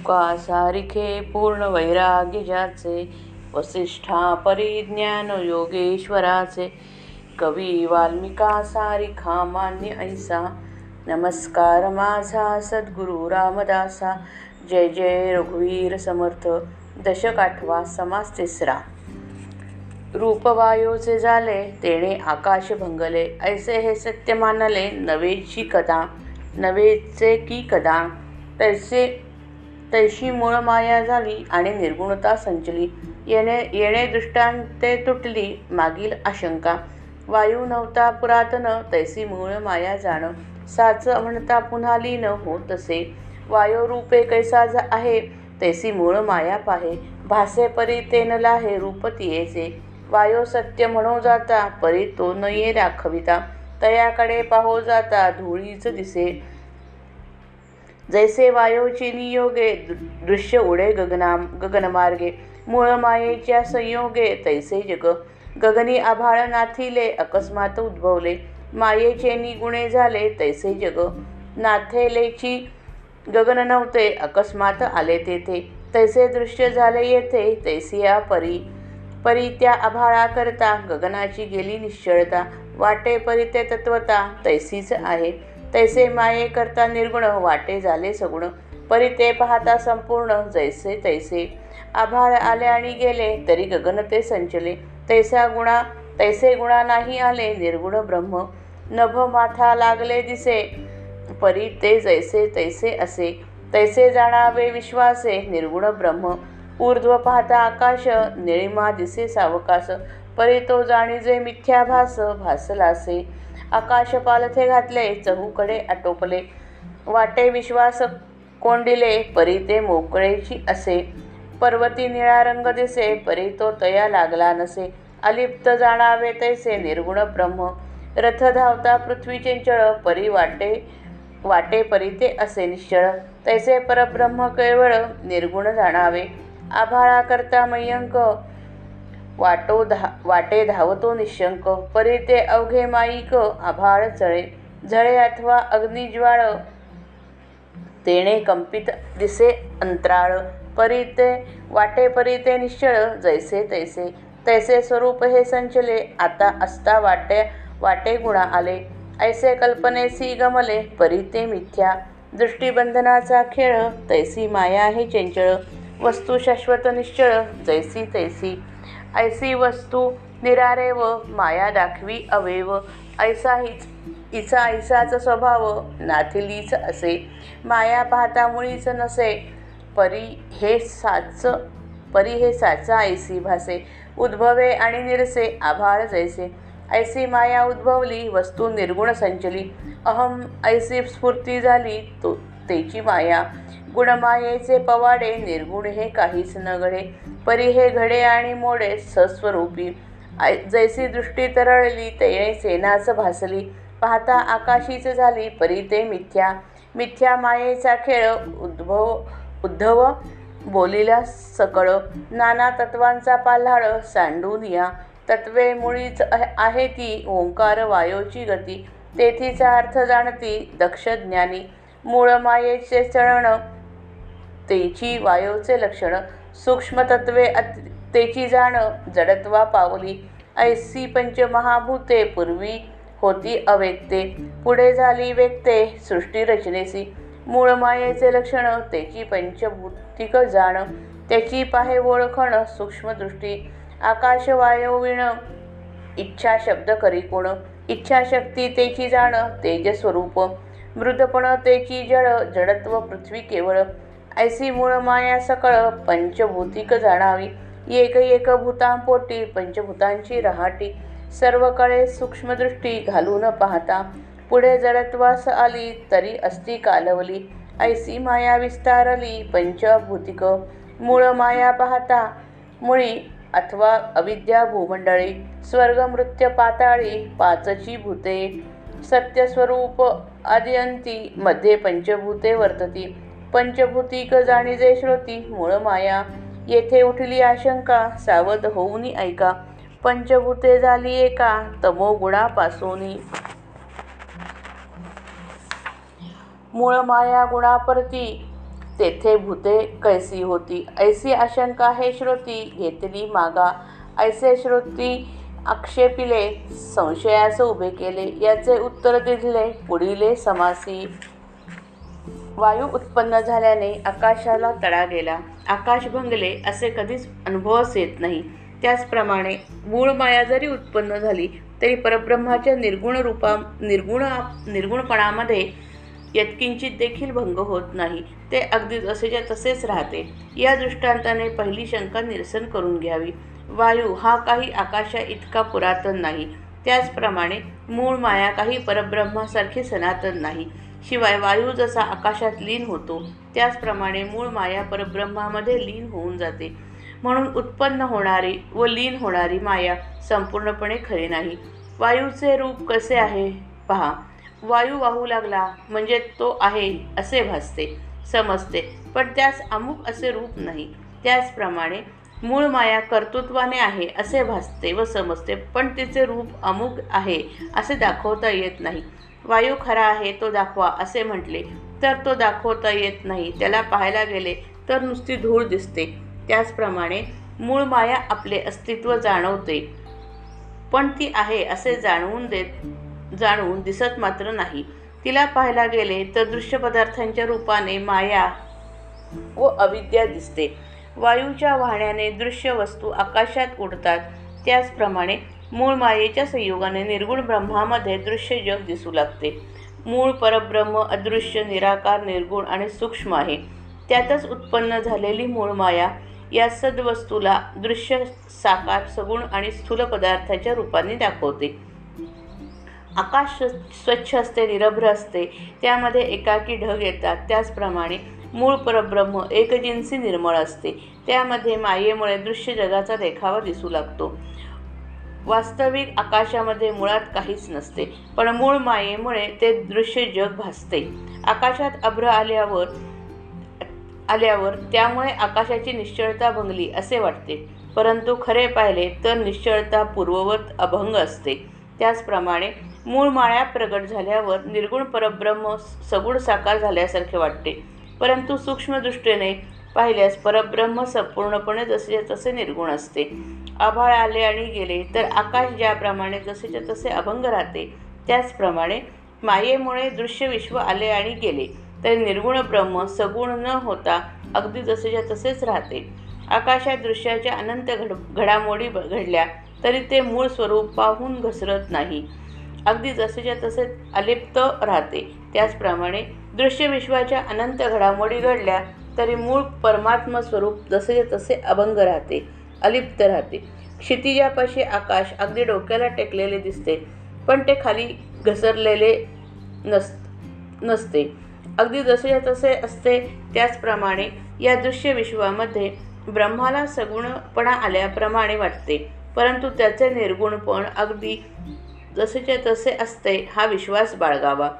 शुका सारिखे पूर्ण वैराग्य ज्याचे वसिष्ठा परिज्ञान योगेश्वराचे कवी वाल्मिका सारिखा मान्य ऐसा नमस्कार माझा सद्गुरु रामदासा जय जय रघुवीर समर्थ दशक आठवा समास तिसरा. रूपवायूचे झाले तेणे आकाश भंगले ऐसे हे सत्य मानले नवेची कदा नवेचे की कदा तैसे तैशी मूळ माया झाली आणि निर्गुणता संचली. येणे येणे दृष्टांते तुटली मागील आशंका. वायू नव्हता पुरातन तैसी मूळ माया जाण. साच म्हणता पुन्हा लीन हो तसे वायोरूपे कैसा आहे तैसी मूळ माया पाहे. भासे परी ते न लाहे रूप तियेचे वायो सत्य म्हणो जाता परी तो न ये राखविता. तयाकडे पाहो जाता धुळीच दिसे. जैसे वायोची नियोगे दृश्य उडे गगना गगनमार्गे। मूळ मायेच्या संयोगे तैसे जग। गगनी आभाळ नाथिले अकस्मात उद्भवले। मायेचे निगुणे झाले तैसे जग। नाथेलेची गगन नव्हते अकस्मात आले तेथे। तैसे दृश्य झाले येथे तैसिया परी। परी त्या आभाळाकरता गगनाची गेली निश्चळता। वाटे परी ते तत्वता तैसीच आहे। तैसे माये करता निर्गुण वाटे झाले सगुण. परी ते पाहता संपूर्ण जैसे तैसे. आभाळ आले आणि गेले तरी गगन ते संचले. तैसा गुणा तैसे गुणा नाही आले निर्गुण ब्रह्म. नभ माथा लागले दिसे. परी ते जैसे तैसे असे. तैसे जाणावे विश्वासे निर्गुण ब्रह्म. ऊर्ध्व पाहता आकाश निळिमा दिसे सावकाश. परी तो जाणीजे मिथ्याभास भासलासे. आकाश पालथे घातले चहूकडे आटोपले. वाटे विश्वास कोंडिले परी ते मोकळेची असे. पर्वती निळा रंग दिसे परी तो तया लागला नसे. अलिप्त जाणावे तैसे निर्गुण ब्रह्म. रथ धावता पृथ्वी चंचळ परी वाटे वाटे परी ते असे निश्चळ. तैसे परब्रह्म केवळ निर्गुण जाणावे. आभाळा करता मयंक वाटो धा वाटे धावतो निशंक परी ते अवघे माईक आभाळ चळे झळे अथवा अग्निज्वाळ. तेणे कंपित दिसे अंतराळ परी ते वाटे परी ते निश्चळ जैसे तैसे. तैसे स्वरूप हे संचले आता असता वाटे वाटे गुणा आले. ऐसे कल्पनेसी गमले परी ते मिथ्या. दृष्टीबंधनाचा खेळ तैसी माया हे चंचळ. वस्तू शाश्वत निश्चळ जैसी तैसी. ऐसी वस्तू निरारे व माया दाखवी अवेव ऐसा हीच इचा ऐसाच स्वभाव नाथिलीच असे. माया पाहता मुळीच नसे. परी हे साच परी हे साचा ऐसी भासे. उद्भवे आणि निरसे आभाळ जैसे. ऐसी माया उद्भवली वस्तू निर्गुण संचली. अहम ऐसी स्फूर्ती झाली तो तेची माया. गुणमायेचे पवाडे निर्गुण हे काहीच न घडे परी हे घडे आणि मोडे सस्वरूपी. जैसी दृष्टी तरळली ते सेनाच भासली. पाहता आकाशीच झाली परी ते मिथ्या. मिथ्या मायेचा खेळ उद्भव उद्धव बोलिला सकळ. नाना तत्वांचा पाल्हाळ सांडून या. तत्वे मुळीच आहे ती ओंकार वायोची गती. तेथीचा अर्थ जाणती दक्ष ज्ञानी मूळ मायेचे चळण तेची वायूचे लक्षण सूक्ष्मतत्वे तेची जाण जडत्वा पावली ऐसी पंचमहाभूते पूर्वी होती अव्यक्ते पुढे झाली व्यक्ते सृष्टी रचनेसी. मूळ मायेचे लक्षण तेची पंचभूतिक जाण त्याची पाहे ओळखण सूक्ष्मदृष्टी आकाश वायविण इच्छा शब्द करी कोण इच्छाशक्ती तेची जाण तेजस्वरूप मृदपण तेची जळ जडत्व पृथ्वी केवळ ऐसी मूळ माया सकळ पंचभूतिक जाणावी. एक एक भूतांपोटी पंचभूतांची रहाटी. सर्व कळे सूक्ष्मदृष्टी घालून पाहता. पुढे जडत्वास आली तरी अस्ती कालवली. ऐसी माया विस्तारली पंचभूतिक. मूळ माया पाहता मुळी अथवा अविद्या भूमंडळी. स्वर्ग मृत्य पाताळी पाचची भूते. सत्यस्वरूप आदियंती मध्ये पंचभूते वर्तती. पंचभूती पंचभूतिक जाणीजे श्रोती मूळ माया येथे उठली आशंका सावध होऊन ऐका. पंचभूते झाली एका तमोगुणापासून मूळ माया गुणापरती तेथे भूते कैसी होती. ऐसी आशंका हे श्रोती घेतली मागा. ऐसे श्रोती आक्षेपिले संशयास उभे केले. याचे उत्तर दिले पुढीले समासी. वायू उत्पन्न झाल्याने आकाशाला तडा गेला. आकाश भंगले असे कधीच अनुभवच येत नाही. त्याचप्रमाणे मूळ माया जरी उत्पन्न झाली तरी परब्रह्माच्या निर्गुण रूपा निर्गुण निर्गुणपणामध्ये यत्किंचित देखील भंग होत नाही. ते अगदी जसेच्या तसेच राहते. या दृष्टांताने पहिली शंका निरसन करून घ्यावी. वायू हा काही आकाशा इतका पुरातन नाही. त्याचप्रमाणे मूळ माया काही परब्रह्मासारखी सनातन नाही. शिवाय वायू जसा आकाशात लीन होतो त्याचप्रमाणे मूळ माया परब्रह्मामध्ये लीन होऊन जाते. म्हणून उत्पन्न होणारी व लीन होणारी माया संपूर्णपणे खरी नाही. वायूचे रूप कसे आहे? पहा. वायू वाहू लागला म्हणजे तो आहे असे भासते समजते पण त्यास अमुक असे रूप नाही. त्याचप्रमाणे मूळ माया कर्तृत्वाने आहे असे भासते व समजते पण तिचे रूप अमुक आहे असे दाखवता येत नाही. वायू खरा आहे तो दाखवा असे म्हटले. तर तो दाखवता येत नाही. त्याला पाहायला गेले तर नुसती धूळ दिसते. त्याचप्रमाणे मूळ माया आपले अस्तित्व जाणवते. पण ती आहे असे जाणवून देत जाणवून दिसत मात्र नाही. तिला पाहायला गेले तर दृश्य पदार्थांच्या रूपाने माया व अविद्या दिसते. वायूच्या वाहण्याने दृश्य वस्तू आकाशात उडतात. त्याचप्रमाणे मूळ मायेच्या संयोगाने निर्गुण ब्रह्मामध्ये दृश्य जग दिसू लागते. मूळ परब्रह्म अदृश्य निराकार निर्गुण आणि सूक्ष्म आहे. त्यातच उत्पन्न झालेली मूळ माया या सद्वस्तूला दृश्य साकार सगुण आणि स्थूल पदार्थाच्या रूपाने दाखवते. आकाश स्वच्छ असते निरभ्र असते. त्यामध्ये एकाकी ढग येतात. त्याचप्रमाणे मूळ परब्रह्म एकजिन्सी निर्मळ असते. त्यामध्ये मायेमुळे दृश्य जगाचा देखावा दिसू लागतो. वास्तविक आकाशामध्ये मुळात काहीच नसते पण मूळ मायेमुळे ते दृश्य जग भासते. आकाशात अभ्र आल्यावर आल्यावर त्यामुळे आकाशाची निश्चळता भंगली असे वाटते. परंतु खरे पाहिले तर निश्चळता पूर्ववत अभंग असते. त्याचप्रमाणे मूळ माळ्या प्रगट झाल्यावर निर्गुण परब्रह्म सगुण साकार झाल्यासारखे वाटते. परंतु सूक्ष्मदृष्टीने पाहिल्यास परब्रह्म संपूर्णपणे जसे तसे निर्गुण असते. आभाळ आले आणि गेले तर आकाश ज्याप्रमाणे जसेच्या तसे अभंग राहते त्याचप्रमाणे मायेमुळे दृश्य विश्व आले आणि गेले तर निर्गुण ब्रह्म सगुण न होता अगदी जसेच्या तसेच राहते. आकाशात दृश्याच्या अनंत घड घडामोडी घडल्या तरी ते मूळ स्वरूप पाहून घसरत नाही. अगदी जसेच्या तसे अलिप्त राहते त्याचप्रमाणे दृश्य विश्वाच्या अनंत घडामोडी घडल्या तरी मूळ परमात्म स्वरूप जसे तसे अभंग राहते अलिप्त राहते. क्षितिजापाशी आकाश अगदी डोक्याला टेकलेले दिसते पण ते खाली घसरलेले नस नसते. अगदी जसे तसे असते त्याचप्रमाणे या दृश्य विश्वामध्ये ब्रह्माला सगुणपणा आल्याप्रमाणे वाटते परंतु त्याचे निर्गुणपण अगदी जसेच्या तसे असते हा विश्वास बाळगावा.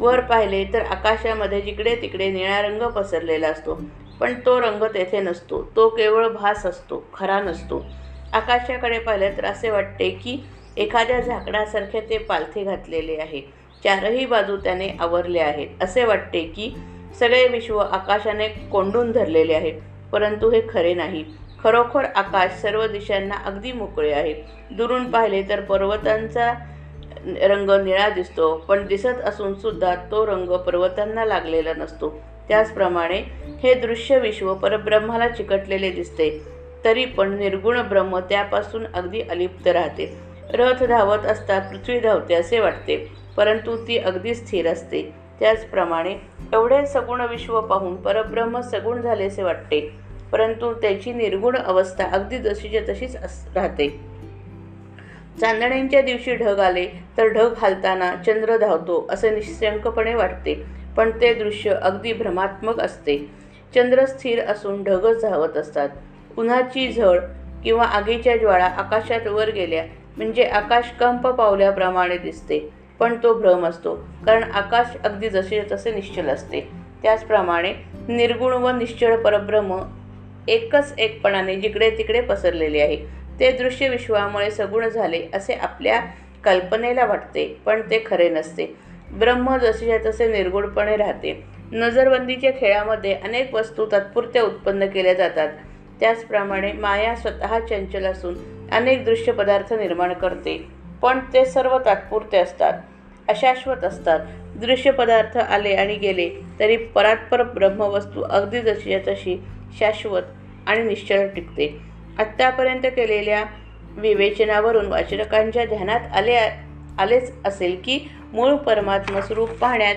वर पाहिले तर आकाशामध्ये जिकडे तिकडे निळा रंग पसरलेला असतो. पण तो रंग तेथे नसतो. तो केवळ भास असतो खरा नसतो. आकाशाकडे पाहिले तर असे वाटते की एखाद्या झाकडासारखे ते पालथे घातलेले आहे. चारही बाजू त्याने आवरले आहेत. असे वाटते की सगळे विश्व आकाशाने कोंडून धरलेले आहे परंतु हे खरे नाही. खरोखर आकाश सर्व दिशांना अगदी मोकळे आहे. दुरून पाहिले तर पर्वतांचा रंग निळा दिसतो पण दिसत असून सुद्धा तो रंग पर्वतांना लागलेला नसतो. त्याचप्रमाणे हे दृश्य विश्व परब्रह्माला चिकटलेले दिसते. तरी पण निर्गुण ब्रह्म त्यापासून अगदी अलिप्त राहते. रथ धावत असता पृथ्वी धावते असे वाटते परंतु ती अगदी स्थिर असते. त्याचप्रमाणे एवढे सगुण विश्व पाहून परब्रह्म सगुण झालेसे वाटते परंतु त्याची निर्गुण अवस्था अगदी जशीच्या तशीच अस राहते. चांदण्यांच्या दिवशी ढग आले तर ढग हालताना चंद्र धावतो असे निशंकपणे वाटते. पण ते दृश्य अगदी भ्रमात्मक असते. चंद्र स्थिर असून ढगच धावत असतात. उन्हाची झळ किंवा आगीच्या ज्वाळा आकाशात वर गेल्या म्हणजे आकाश कंप पावल्याप्रमाणे दिसते. पण तो भ्रम असतो कारण आकाश अगदी जसे तसे निश्चल असते. त्याचप्रमाणे निर्गुण व निश्चळ परब्रह्म एकच एकपणाने जिकडे तिकडे पसरलेले आहे. ते दृश्य विश्वामुळे सगुण झाले असे आपल्या कल्पनेला वाटते पण ते खरे नसते. ब्रह्म जसेच्या तसे निर्गुणपणे राहते. नजरबंदीच्या खेळामध्ये अनेक वस्तू तात्पुरत्या उत्पन्न केल्या जातात. त्याचप्रमाणे माया स्वतः चंचल असून अनेक दृश्य पदार्थ निर्माण करते पण ते सर्व तात्पुरते असतात अशाश्वत असतात. दृश्य पदार्थ आले आणि गेले तरी परात्पर ब्रह्मवस्तू अगदी जशीच्या तशी शाश्वत आणि निश्चल टिकते. आत्तापर्यंत केलेल्या विवेचनावरून वाचकांच्या ध्यानात आले आलेच असेल की मूळ परमात्म स्वरूप पाहण्यात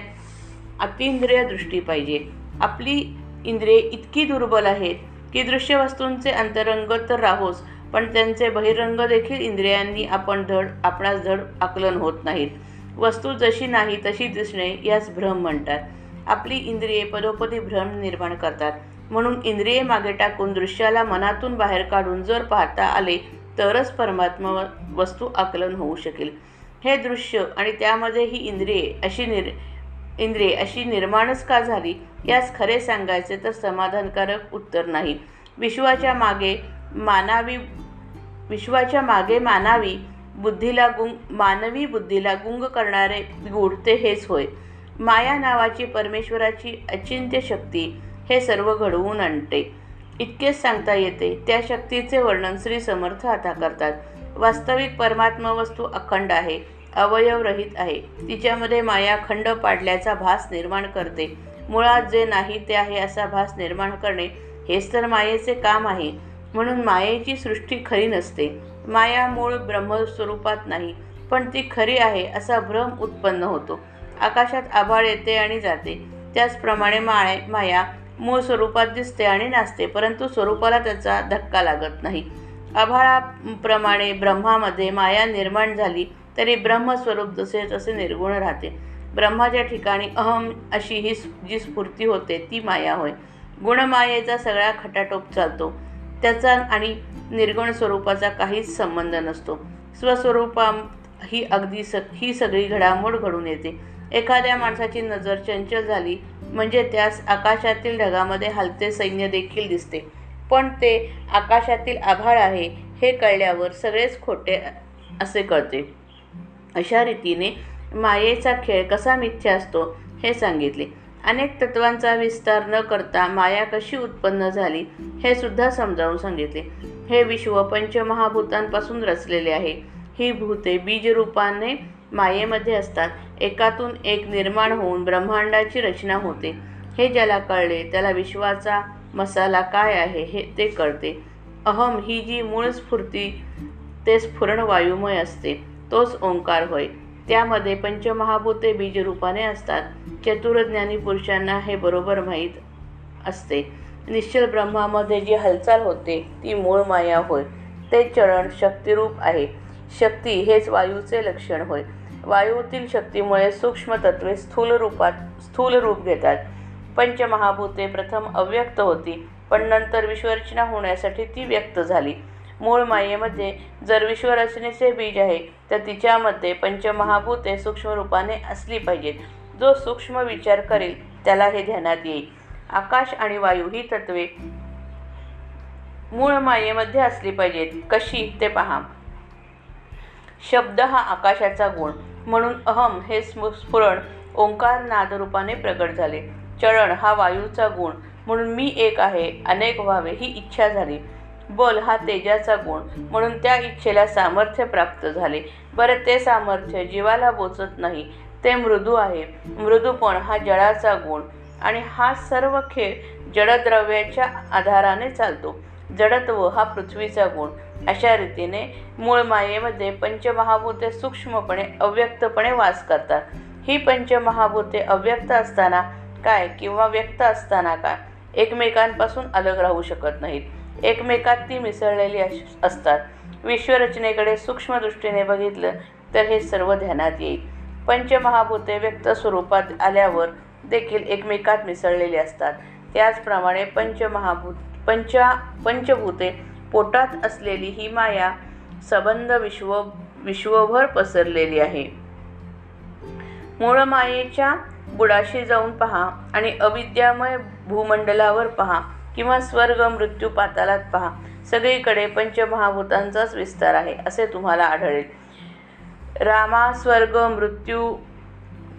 अतिंद्रिय दृष्टी पाहिजे. आपली इंद्रिये इतकी दुर्बल आहेत की दृश्य वस्तूंचे अंतरंग तर राहोच पण त्यांचे बहिरंग देखील इंद्रियांनी आपण धड आपणास धड आकलन होत नाहीत. वस्तू जशी नाही तशी दिसणे यास भ्रम म्हणतात. आपली इंद्रिये पदोपदी भ्रम निर्माण करतात. म्हणून इंद्रिये मागे टाकून दृश्याला मनातून बाहेर काढून जर पाहता आले तरच परमात्मा वस्तू आकलन होऊ शकेल. हे दृश्य आणि त्यामध्ये ही इंद्रिये अशी निर इंद्रिये अशी निर्माणच का झाली? यास खरे सांगायचे तर समाधानकारक उत्तर नाही. विश्वाच्या मागे मानावी विश्वाच्या मागे मानावी बुद्धीला गुंग मानवी बुद्धीला गुंग करणारे गूढ ते हेच होय. माया नावाची परमेश्वराची अचिंत्य शक्ती हे सर्व घडवून आणते. इतकेच सांगता येते त्या शक्तीचे वर्णन श्री समर्थ आता करतात. वास्तविक परमात्मा वस्तू अखंड आहे अवयवरहित आहे. तिच्यामध्ये माया खंड पाडल्याचा भास निर्माण करते. मुळात जे नाही ते आहे असा भास निर्माण करणे हेच तर मायेचे काम आहे. म्हणून मायेची सृष्टी खरी नसते. माया मूळ ब्रह्मस्वरूपात नाही पण ती खरी आहे असा भ्रम उत्पन्न होतो. आकाशात आभाळ येते आणि जाते. त्याचप्रमाणे माय माया मूळ स्वरूपात दिसते आणि नाचते परंतु स्वरूपाला त्याचा धक्का लागत नाही. आभाळाप्रमाणे ब्रह्मामध्ये माया निर्माण झाली तरी ब्रह्मस्वरूप जसे तसे निर्गुण राहते. ब्रह्माच्या ठिकाणी अहम अशी ही जी स्फूर्ती होते ती माया होय. गुणमायेचा सगळा खटाटोप चालतो. त्याचा आणि निर्गुण स्वरूपाचा काहीच संबंध नसतो. स्वस्वरूपा ही अगदी स ही सगळी घडामोड घडून येते. एखाद्या माणसाची नजर चंचल झाली म्हणजे त्यास आकाशातील ढगामध्ये हलते सैन्य देखील दिसते. पण ते आकाशातील आभाळ आहे हे कळल्यावर सगळेच खोटे असे कळते. अशा रीतीने मायेचा खेळ कसा मिथ्या असतो हे सांगितले. अनेक तत्वांचा विस्तार न करता माया कशी उत्पन्न झाली हे सुद्धा समजावून सांगितले. हे विश्व पंचमहाभूतांपासून रचलेले आहे. ही भूते बीजरूपाने मायेमध्ये असतात. एकातून एक निर्माण होऊन ब्रह्मांडाची रचना होते. हे ज्याला कळले त्याला विश्वाचा मसाला काय आहे हे ते कळते. अहम ही जी मूळ स्फूर्ती ते स्फुरण वायुमय असते. तोच ओंकार होय. त्यामध्ये पंचमहाभूते बीजरूपाने असतात. चतुर्ज्ञानी पुरुषांना हे बरोबर माहीत असते. निश्चल ब्रह्मामध्ये जी हालचाल होते ती मूळ माया होय. ते चरण शक्तिरूप आहे. शक्ती हेच वायूचे लक्षण होय. वायूतील शक्तीमुळे सूक्ष्म तत्वे स्थूल रूपात स्थूल रूप घेतात. पंचमहाभूते प्रथम अव्यक्त होती पण नंतर विश्वरचना होण्यासाठी ती व्यक्त झाली. मूळ मायेमध्ये जर विश्वरचनेचे बीज आहे तर तिच्यामध्ये पंचमहाभूते सूक्ष्म रूपाने असली पाहिजेत. जो सूक्ष्म विचार करेल त्याला हे ध्यानात येईल. आकाश आणि वायू ही तत्वे मूळ मायेमध्ये असली पाहिजेत. कशी? ते पहा. शब्द हा आकाशाचा गुण. म्हणून अहम हे स्फुरण ओंकार नादरूपाने प्रगट झाले. चरण हा वायूचा गुण म्हणून मी एक आहे अनेक व्हावे ही इच्छा झाली. बल हा तेजाचा गुण म्हणून त्या इच्छेला सामर्थ्य प्राप्त झाले. बरं ते सामर्थ्य जीवाला बोचत नाही ते मृदू आहे. मृदूपण हा जळाचा गुण आणि हा सर्व खेळ जडद्रव्याच्या आधाराने चालतो. जडत्व हा पृथ्वीचा गुण अशा रीतीने मूळ मायेमध्ये पंचमहाभूते सूक्ष्मपणे अव्यक्तपणे वास करतात. ही पंचमहाभूते अव्यक्त असताना काय किंवा व्यक्त असताना काय एकमेकांपासून अलग राहू शकत नाहीत. एकमेकात ती मिसळलेली असतात. विश्वरचनेकडे सूक्ष्मदृष्टीने बघितलं तर हे सर्व ध्यानात येईल. पंचमहाभूते व्यक्त स्वरूपात आल्यावर देखील एकमेकात मिसळलेली असतात. त्याचप्रमाणे पंचमहाभूत पंचा पंचभूते पोटात असलेली ही माया सबंध विश्व विश्वभर पसरलेली आहे. मूळ मायेच्या बुडाशी जाऊन पहा आणि अविद्यामय भूमंडलावर पहा किंवा स्वर्ग मृत्यू पातालात पहा. सगळीकडे पंचमहाभूतांचाच विस्तार आहे असे तुम्हाला आढळेल. रामा स्वर्ग मृत्यू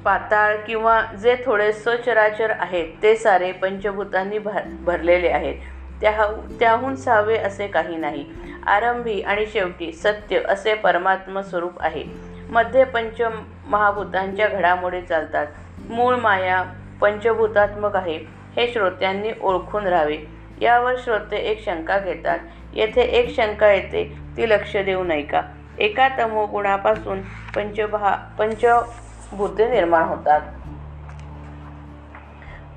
पाताळ किंवा जे थोडे सचराचर आहेत ते सारे पंचभूतांनी भर भरलेले आहेत. त्या त्याहून सहावे असे काही नाही. आरंभी आणि शेवटी सत्य असे परमात्म स्वरूप आहे. मध्ये पंच महाभूतांच्या घडामोडी चालतात. मूळ माया पंचभूतात्मक आहे हे श्रोत्यांनी ओळखून राहावे. यावर श्रोते एक शंका घेतात. येथे एक शंका येते ती लक्ष देऊ नये का एका तमो गुणापासून पंचभा पंचभूते निर्माण होतात.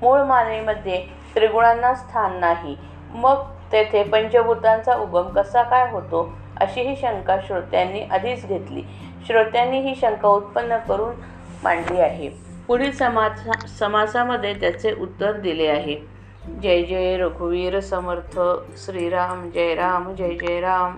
मूळ मानेमध्ये त्रिगुणांना स्थान नाही. मग तेथे पंचभूतांचा उगम कसा काय होतो अशी ही शंका श्रोत्यांनी आधीच घेतली. श्रोत्यांनी ही शंका उत्पन्न करून मांडली आहे. पुढील समासा समासामध्ये त्याचे उत्तर दिले आहे. जय जय रघुवीर समर्थ श्रीराम जय राम जय जय राम.